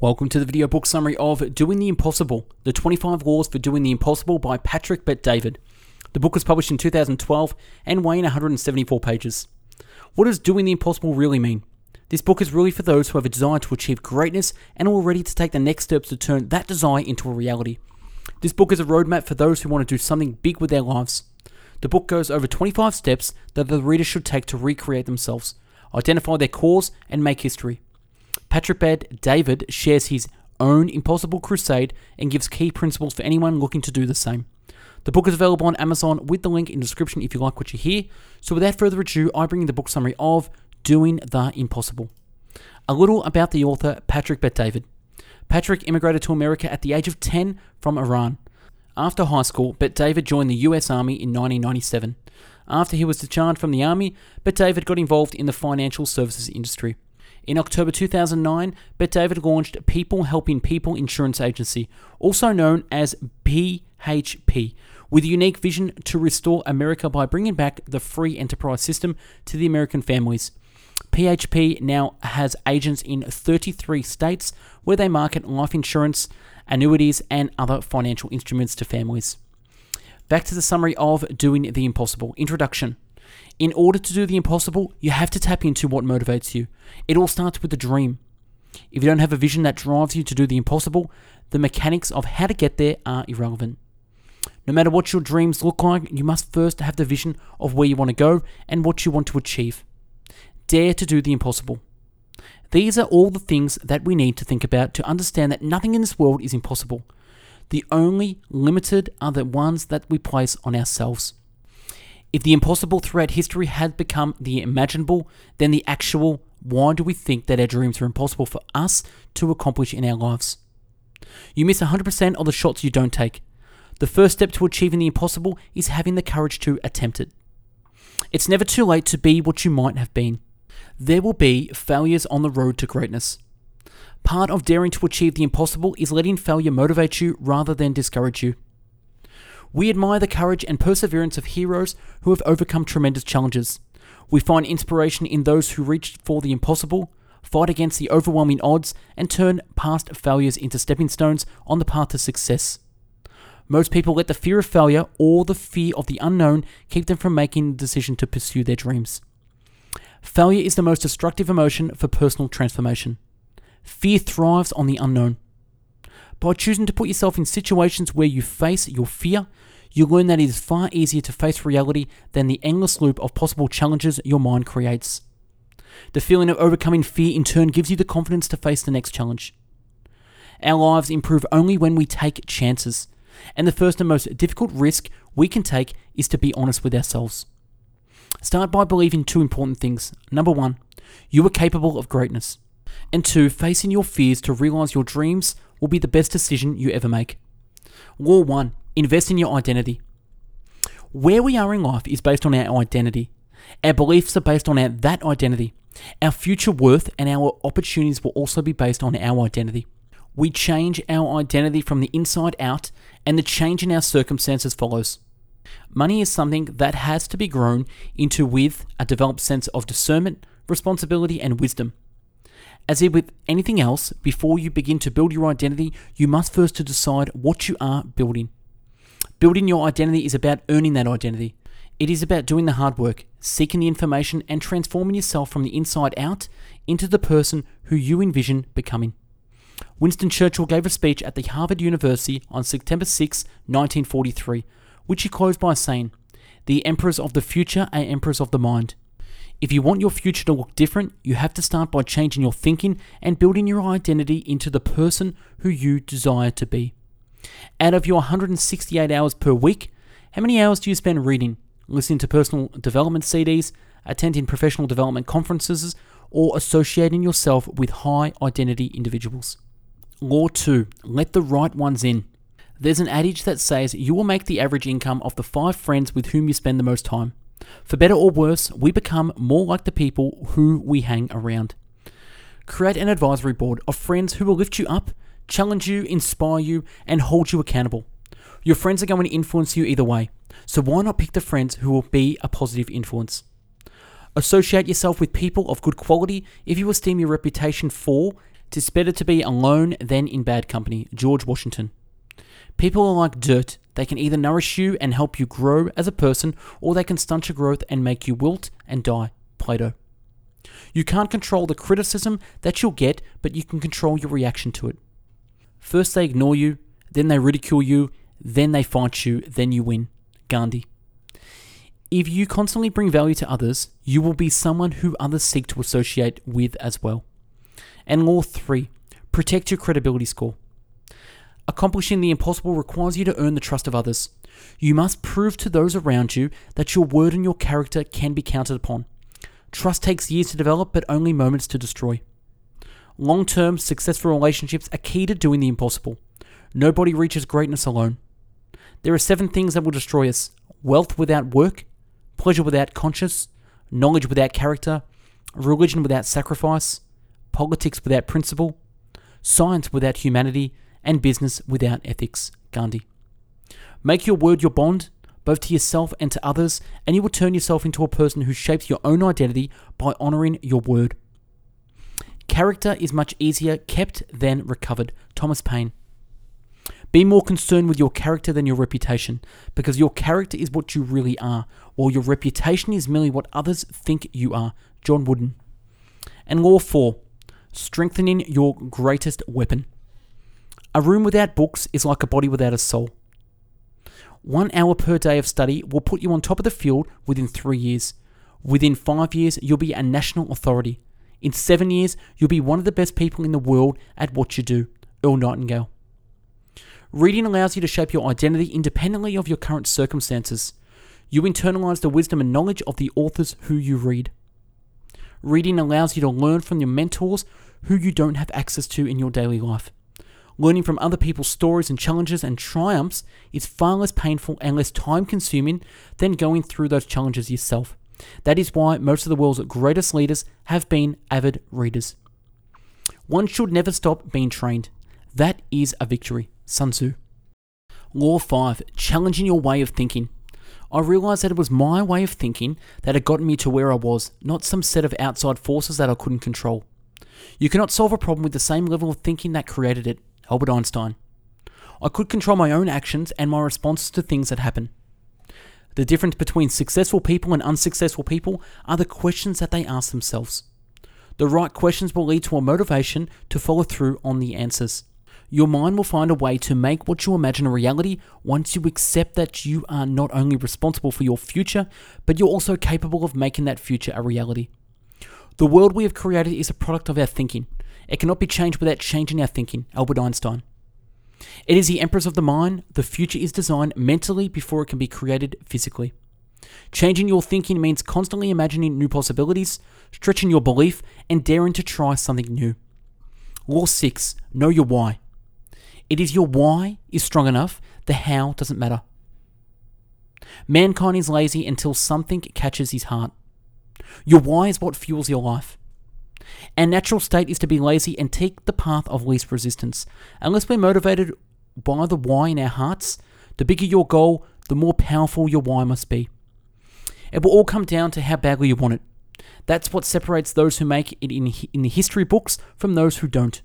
Welcome to the video book summary of Doing the Impossible The 25 Laws for Doing the Impossible by Patrick Bet David. The book was published in 2012 and weighing 174 pages. What does doing the impossible really mean? This book is really for those who have a desire to achieve greatness and are ready to take the next steps to turn that desire into a reality. This book is a roadmap for those who want to do something big with their lives. The book goes over 25 steps that the reader should take to recreate themselves, identify their cause, and make history. Patrick Bet David shares his own impossible crusade and gives key principles for anyone looking to do the same. The book is available on Amazon with the link in the description if you like what you hear. So without further ado, I bring you the book summary of Doing the Impossible. A little about the author, Patrick Bet David. Patrick immigrated to America at the age of 10 from Iran. After high school, Bet David joined the US Army in 1997. After he was discharged from the Army, Bet David got involved in the financial services industry. In October 2009, Bet David launched People Helping People Insurance Agency, also known as PHP, with a unique vision to restore America by bringing back the free enterprise system to the American families. PHP now has agents in 33 states where they market life insurance, annuities, and other financial instruments to families. Back to the summary of Doing the Impossible. Introduction. In order to do the impossible, you have to tap into what motivates you. It all starts with a dream. If you don't have a vision that drives you to do the impossible, the mechanics of how to get there are irrelevant. No matter what your dreams look like, you must first have the vision of where you want to go and what you want to achieve. Dare to do the impossible. These are all the things that we need to think about to understand that nothing in this world is impossible. The only limited are the ones that we place on ourselves. If the impossible throughout history has become the imaginable, then the actual, why do we think that our dreams are impossible for us to accomplish in our lives? You miss 100% of the shots you don't take. The first step to achieving the impossible is having the courage to attempt it. It's never too late to be what you might have been. There will be failures on the road to greatness. Part of daring to achieve the impossible is letting failure motivate you rather than discourage you. We admire the courage and perseverance of heroes who have overcome tremendous challenges. We find inspiration in those who reach for the impossible, fight against the overwhelming odds, and turn past failures into stepping stones on the path to success. Most people let the fear of failure or the fear of the unknown keep them from making the decision to pursue their dreams. Failure is the most destructive emotion for personal transformation. Fear thrives on the unknown. By choosing to put yourself in situations where you face your fear, you learn that it is far easier to face reality than the endless loop of possible challenges your mind creates. The feeling of overcoming fear in turn gives you the confidence to face the next challenge. Our lives improve only when we take chances, and the first and most difficult risk we can take is to be honest with ourselves. Start by believing two important things. Number one, you are capable of greatness. And two, facing your fears to realize your dreams will be the best decision you ever make. Law 1 Invest in your identity. Where we are in life is based on our identity. Our beliefs are based on our, that identity. Our future worth and our opportunities will also be based on our identity. We change our identity from the inside out, and the change in our circumstances follows. Money is something that has to be grown into with a developed sense of discernment, responsibility, and wisdom. As with anything else, before you begin to build your identity, you must first decide what you are building. Building your identity is about earning that identity. It is about doing the hard work, seeking the information, and transforming yourself from the inside out into the person who you envision becoming. Winston Churchill gave a speech at the Harvard University on September 6, 1943, which he closed by saying, The emperors of the future are emperors of the mind. If you want your future to look different, you have to start by changing your thinking and building your identity into the person who you desire to be. Out of your 168 hours per week, how many hours do you spend reading, listening to personal development CDs, attending professional development conferences, or associating yourself with high identity individuals? Law 2 Let the right ones in. There's an adage that says you will make the average income of the five friends with whom you spend the most time. For better or worse, we become more like the people who we hang around. Create an advisory board of friends who will lift you up, challenge you, inspire you, and hold you accountable. Your friends are going to influence you either way, so why not pick the friends who will be a positive influence? Associate yourself with people of good quality if you esteem your reputation for Tis better to be alone than in bad company. George Washington. People are like dirt. They can either nourish you and help you grow as a person, or they can stunt your growth and make you wilt and die. Plato. You can't control the criticism that you'll get, but you can control your reaction to it. First they ignore you, then they ridicule you, then they fight you, then you win. Gandhi. If you constantly bring value to others, you will be someone who others seek to associate with as well. And law three, protect your credibility score. Accomplishing the impossible requires you to earn the trust of others. You must prove to those around you that your word and your character can be counted upon. Trust takes years to develop, but only moments to destroy. Long term, successful relationships are key to doing the impossible. Nobody reaches greatness alone. There are seven things that will destroy us wealth without work, pleasure without conscience, knowledge without character, religion without sacrifice, politics without principle, science without humanity, and business without ethics. Gandhi. Make your word your bond, both to yourself and to others, and you will turn yourself into a person who shapes your own identity by honoring your word. Character is much easier kept than recovered. Thomas Paine. Be more concerned with your character than your reputation, because your character is what you really are, while your reputation is merely what others think you are. John Wooden. And law 4 strengthening your greatest weapon. A room without books is like a body without a soul. One hour per day of study will put you on top of the field within three years. Within five years, you'll be a national authority. In seven years, you'll be one of the best people in the world at what you do. Earl Nightingale. Reading allows you to shape your identity independently of your current circumstances. You internalize the wisdom and knowledge of the authors who you read. Reading allows you to learn from your mentors who you don't have access to in your daily life. Learning from other people's stories and challenges and triumphs is far less painful and less time consuming than going through those challenges yourself. That is why most of the world's greatest leaders have been avid readers. One should never stop being trained. That is a victory. Sun Tzu. Law 5 Challenging your way of thinking. I realized that it was my way of thinking that had gotten me to where I was, not some set of outside forces that I couldn't control. You cannot solve a problem with the same level of thinking that created it. Albert Einstein. I could control my own actions and my responses to things that happen. The difference between successful people and unsuccessful people are the questions that they ask themselves. The right questions will lead to a motivation to follow through on the answers. Your mind will find a way to make what you imagine a reality once you accept that you are not only responsible for your future, but you're also capable of making that future a reality. The world we have created is a product of our thinking. It cannot be changed without changing our thinking. Albert Einstein. It is the emperors of the mind. The future is designed mentally before it can be created physically. Changing your thinking means constantly imagining new possibilities, stretching your belief, and daring to try something new. Law 6 Know your why. It is your why is strong enough, the how doesn't matter. Mankind is lazy until something catches his heart. Your why is what fuels your life. Our natural state is to be lazy and take the path of least resistance. Unless we're motivated by the why in our hearts, the bigger your goal, the more powerful your why must be. It will all come down to how badly you want it. That's what separates those who make it in, in the history books from those who don't.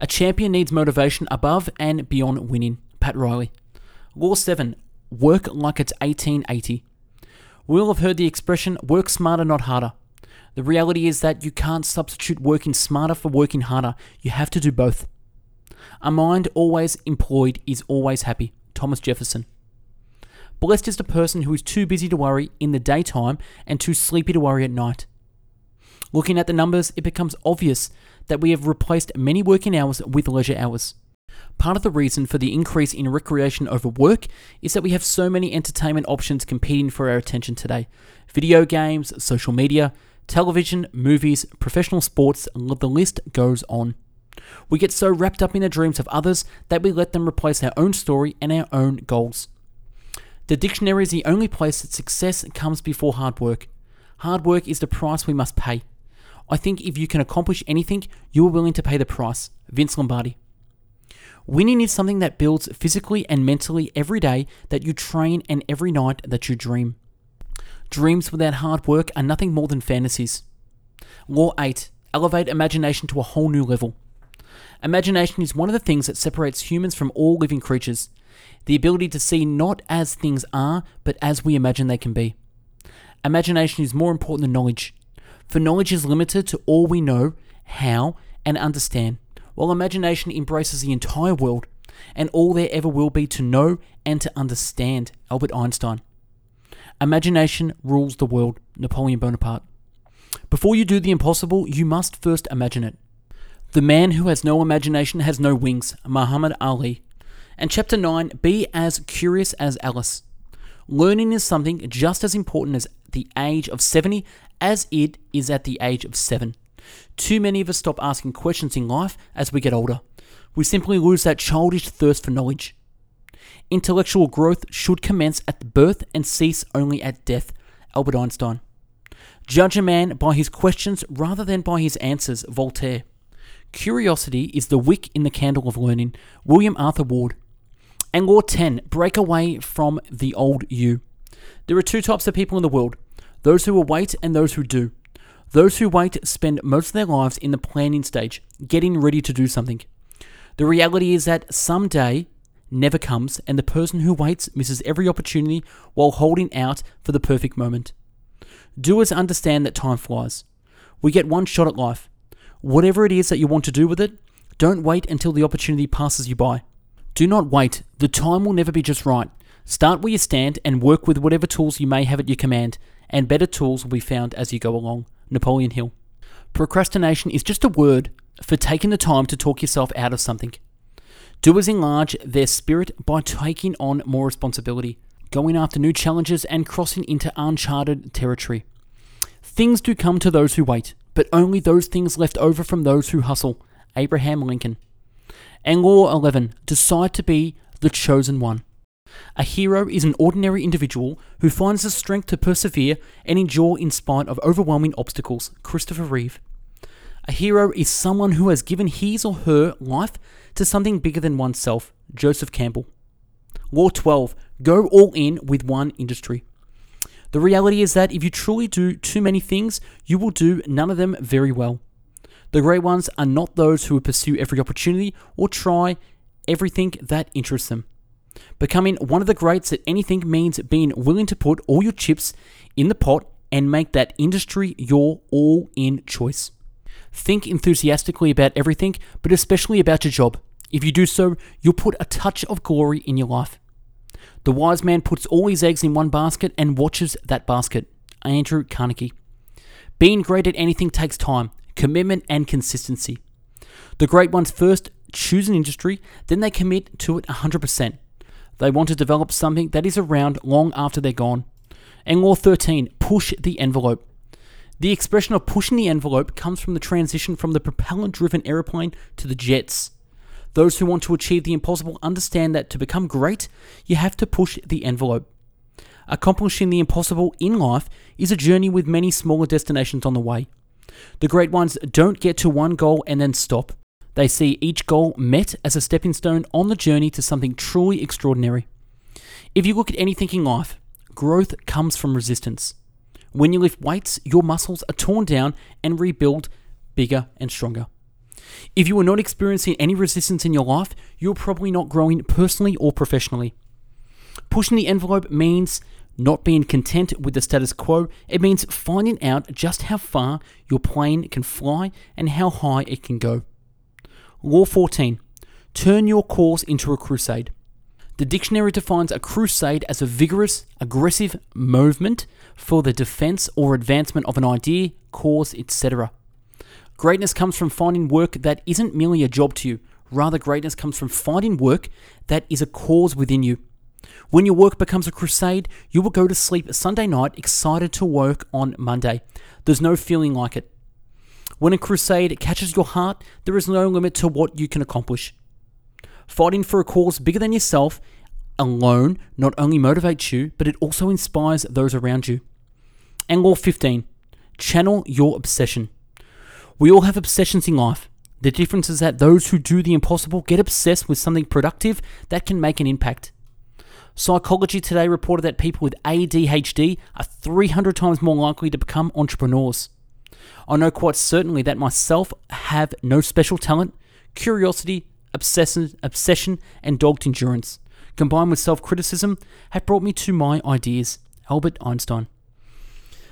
A champion needs motivation above and beyond winning. Pat Riley. Law 7. Work like it's 1880. We'll have heard the expression work smarter, not harder. The reality is that you can't substitute working smarter for working harder. You have to do both. A mind always employed is always happy. Thomas Jefferson. Blessed is the person who is too busy to worry in the daytime and too sleepy to worry at night. Looking at the numbers, it becomes obvious that we have replaced many working hours with leisure hours. Part of the reason for the increase in recreation over work is that we have so many entertainment options competing for our attention today video games, social media, television, movies, professional sports, the list goes on. We get so wrapped up in the dreams of others that we let them replace our own story and our own goals. The dictionary is the only place that success comes before hard work. Hard work is the price we must pay. I think if you can accomplish anything, you are willing to pay the price. Vince Lombardi. Winning is something that builds physically and mentally every day that you train and every night that you dream. Dreams without hard work are nothing more than fantasies. Law 8 Elevate imagination to a whole new level. Imagination is one of the things that separates humans from all living creatures. The ability to see not as things are, but as we imagine they can be. Imagination is more important than knowledge, for knowledge is limited to all we know, how, and understand, while imagination embraces the entire world and all there ever will be to know and to understand. Albert Einstein. Imagination rules the world. Napoleon Bonaparte. Before you do the impossible, you must first imagine it. The man who has no imagination has no wings. Muhammad Ali. And chapter 9 Be as curious as Alice. Learning is something just as important as the age of 70 as it is at the age of 7. Too many of us stop asking questions in life as we get older. We simply lose that childish thirst for knowledge. Intellectual growth should commence at birth and cease only at death. Albert Einstein. Judge a man by his questions rather than by his answers. Voltaire. Curiosity is the wick in the candle of learning. William Arthur Ward. And law 10 break away from the old you. There are two types of people in the world those who wait and those who do. Those who wait spend most of their lives in the planning stage, getting ready to do something. The reality is that someday never comes, and the person who waits misses every opportunity while holding out for the perfect moment. Doers understand that time flies. We get one shot at life. Whatever it is that you want to do with it, don't wait until the opportunity passes you by. Do not wait, the time will never be just right. Start where you stand and work with whatever tools you may have at your command, and better tools will be found as you go along. Napoleon Hill. Procrastination is just a word for taking the time to talk yourself out of something. Doers enlarge their spirit by taking on more responsibility, going after new challenges, and crossing into uncharted territory. Things do come to those who wait, but only those things left over from those who hustle. Abraham Lincoln. And Law 11 Decide to be the chosen one. A hero is an ordinary individual who finds the strength to persevere and endure in spite of overwhelming obstacles. Christopher Reeve. A hero is someone who has given his or her life to something bigger than oneself. Joseph Campbell. Law 12 Go all in with one industry. The reality is that if you truly do too many things, you will do none of them very well. The great ones are not those who pursue every opportunity or try everything that interests them. Becoming one of the greats at anything means being willing to put all your chips in the pot and make that industry your all in choice. Think enthusiastically about everything, but especially about your job. If you do so, you'll put a touch of glory in your life. The wise man puts all his eggs in one basket and watches that basket. Andrew Carnegie. Being great at anything takes time, commitment, and consistency. The great ones first choose an industry, then they commit to it 100%. They want to develop something that is around long after they're gone. And law 13, push the envelope. The expression of pushing the envelope comes from the transition from the propellant driven aeroplane to the jets. Those who want to achieve the impossible understand that to become great, you have to push the envelope. Accomplishing the impossible in life is a journey with many smaller destinations on the way. The great ones don't get to one goal and then stop. They see each goal met as a stepping stone on the journey to something truly extraordinary. If you look at anything in life, growth comes from resistance. When you lift weights, your muscles are torn down and rebuild bigger and stronger. If you are not experiencing any resistance in your life, you're probably not growing personally or professionally. Pushing the envelope means not being content with the status quo, it means finding out just how far your plane can fly and how high it can go. Law 14 Turn your cause into a crusade. The dictionary defines a crusade as a vigorous, aggressive movement for the defense or advancement of an idea, cause, etc. Greatness comes from finding work that isn't merely a job to you. Rather, greatness comes from finding work that is a cause within you. When your work becomes a crusade, you will go to sleep Sunday night excited to work on Monday. There's no feeling like it. When a crusade catches your heart, there is no limit to what you can accomplish. Fighting for a cause bigger than yourself alone not only motivates you, but it also inspires those around you. And law 15 channel your obsession. We all have obsessions in life. The difference is that those who do the impossible get obsessed with something productive that can make an impact. Psychology Today reported that people with ADHD are 300 times more likely to become entrepreneurs. I know quite certainly that myself have no special talent, curiosity, obsession, obsession and dogged endurance, combined with self criticism, have brought me to my ideas. Albert Einstein.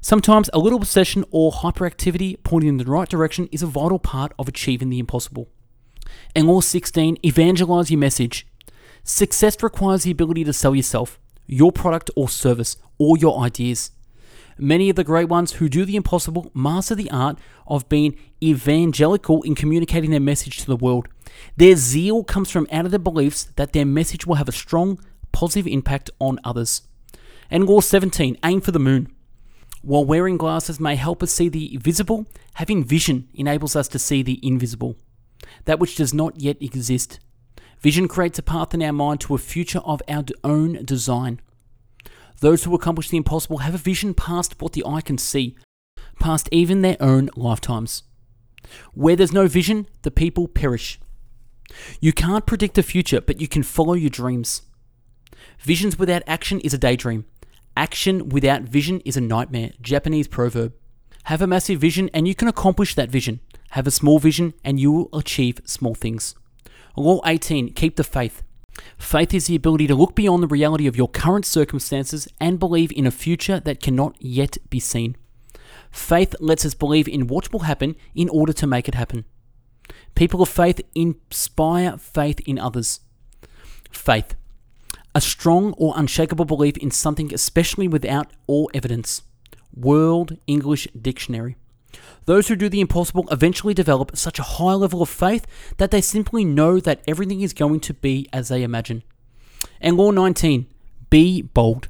Sometimes a little obsession or hyperactivity pointing in the right direction is a vital part of achieving the impossible. And law 16, evangelize your message. Success requires the ability to sell yourself, your product or service, or your ideas. Many of the great ones who do the impossible master the art of being evangelical in communicating their message to the world. Their zeal comes from out of their beliefs that their message will have a strong, positive impact on others. And law 17, aim for the moon. While wearing glasses may help us see the visible, having vision enables us to see the invisible, that which does not yet exist. Vision creates a path in our mind to a future of our own design. Those who accomplish the impossible have a vision past what the eye can see, past even their own lifetimes. Where there's no vision, the people perish. You can't predict the future, but you can follow your dreams. Visions without action is a daydream. Action without vision is a nightmare. Japanese proverb. Have a massive vision and you can accomplish that vision. Have a small vision and you will achieve small things. Law 18 Keep the faith. Faith is the ability to look beyond the reality of your current circumstances and believe in a future that cannot yet be seen. Faith lets us believe in what will happen in order to make it happen. People of faith inspire faith in others. Faith. A strong or unshakable belief in something, especially without all evidence. World English Dictionary. Those who do the impossible eventually develop such a high level of faith that they simply know that everything is going to be as they imagine. And law 19 be bold.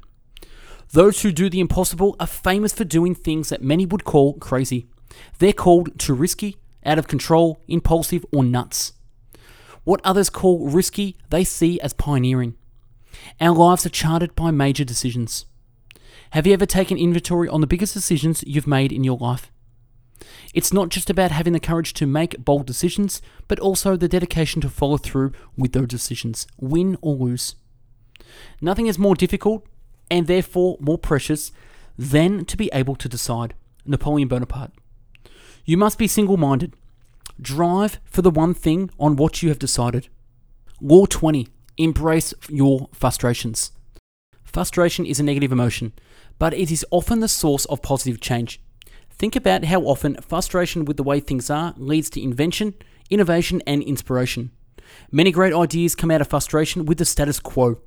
Those who do the impossible are famous for doing things that many would call crazy. They're called too risky, out of control, impulsive, or nuts. What others call risky, they see as pioneering. Our lives are charted by major decisions. Have you ever taken inventory on the biggest decisions you've made in your life? It's not just about having the courage to make bold decisions, but also the dedication to follow through with those decisions, win or lose. Nothing is more difficult and therefore more precious than to be able to decide. Napoleon Bonaparte. You must be single minded. Drive for the one thing on what you have decided. Law 20. Embrace your frustrations. Frustration is a negative emotion, but it is often the source of positive change. Think about how often frustration with the way things are leads to invention, innovation, and inspiration. Many great ideas come out of frustration with the status quo.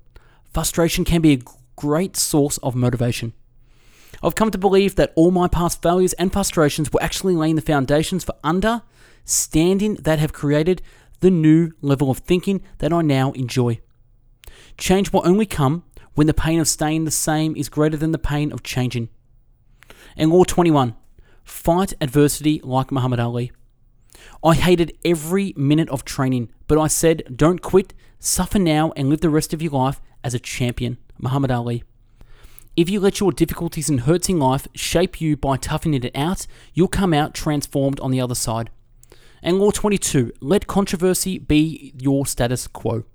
Frustration can be a great source of motivation. I've come to believe that all my past failures and frustrations were actually laying the foundations for understanding that have created the new level of thinking that I now enjoy. Change will only come when the pain of staying the same is greater than the pain of changing. And law 21 Fight adversity like Muhammad Ali. I hated every minute of training, but I said, don't quit, suffer now, and live the rest of your life as a champion. Muhammad Ali. If you let your difficulties and hurts in life shape you by toughing it out, you'll come out transformed on the other side. And law 22 let controversy be your status quo.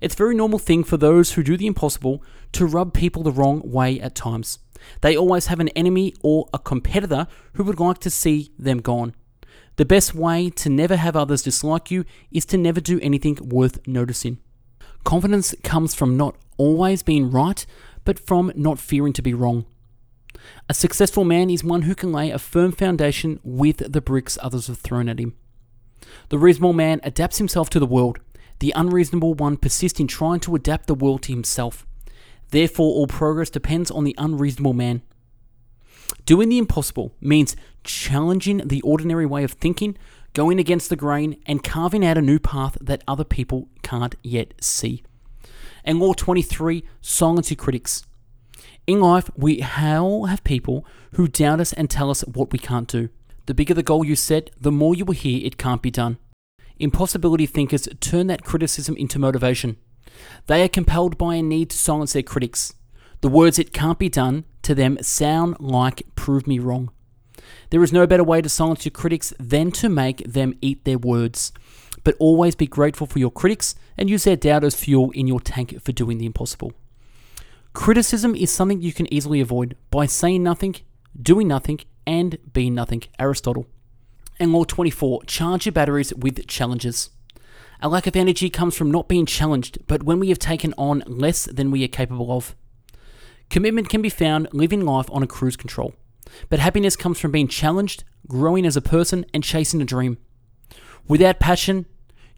It's a very normal thing for those who do the impossible to rub people the wrong way at times. They always have an enemy or a competitor who would like to see them gone. The best way to never have others dislike you is to never do anything worth noticing. Confidence comes from not always being right, but from not fearing to be wrong. A successful man is one who can lay a firm foundation with the bricks others have thrown at him. The reasonable man adapts himself to the world. The unreasonable one persists in trying to adapt the world to himself. Therefore, all progress depends on the unreasonable man. Doing the impossible means challenging the ordinary way of thinking, going against the grain, and carving out a new path that other people can't yet see. And law 23 silence your critics. In life, we all have people who doubt us and tell us what we can't do. The bigger the goal you set, the more you will hear it can't be done. Impossibility thinkers turn that criticism into motivation. They are compelled by a need to silence their critics. The words it can't be done to them sound like prove me wrong. There is no better way to silence your critics than to make them eat their words. But always be grateful for your critics and use their doubt as fuel in your tank for doing the impossible. Criticism is something you can easily avoid by saying nothing, doing nothing, and being nothing. Aristotle. And law 24 charge your batteries with challenges. A lack of energy comes from not being challenged, but when we have taken on less than we are capable of. Commitment can be found living life on a cruise control, but happiness comes from being challenged, growing as a person, and chasing a dream. Without passion,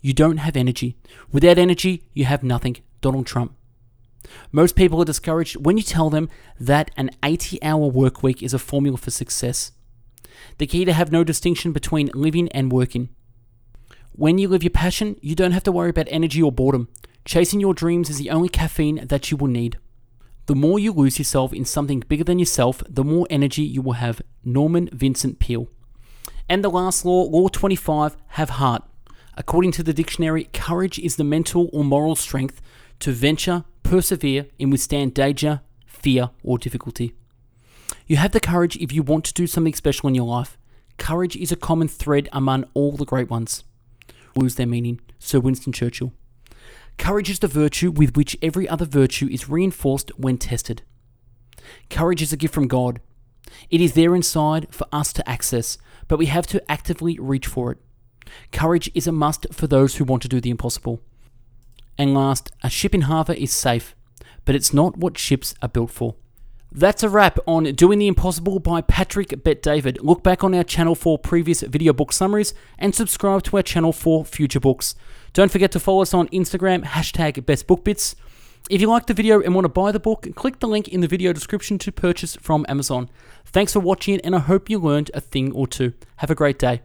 you don't have energy. Without energy, you have nothing. Donald Trump. Most people are discouraged when you tell them that an 80 hour work week is a formula for success. The key to have no distinction between living and working. When you live your passion, you don't have to worry about energy or boredom. Chasing your dreams is the only caffeine that you will need. The more you lose yourself in something bigger than yourself, the more energy you will have. Norman Vincent Peale. And the last law, Law 25, have heart. According to the dictionary, courage is the mental or moral strength to venture, persevere, and withstand danger, fear, or difficulty. You have the courage if you want to do something special in your life. Courage is a common thread among all the great ones lose their meaning. Sir Winston Churchill. Courage is the virtue with which every other virtue is reinforced when tested. Courage is a gift from God. It is there inside for us to access, but we have to actively reach for it. Courage is a must for those who want to do the impossible. And last, a ship in harbour is safe, but it's not what ships are built for. That's a wrap on Doing the Impossible by Patrick Bet David. Look back on our channel for previous video book summaries and subscribe to our channel for future books. Don't forget to follow us on Instagram, hashtag bestbookbits. If you like the video and want to buy the book, click the link in the video description to purchase from Amazon. Thanks for watching and I hope you learned a thing or two. Have a great day.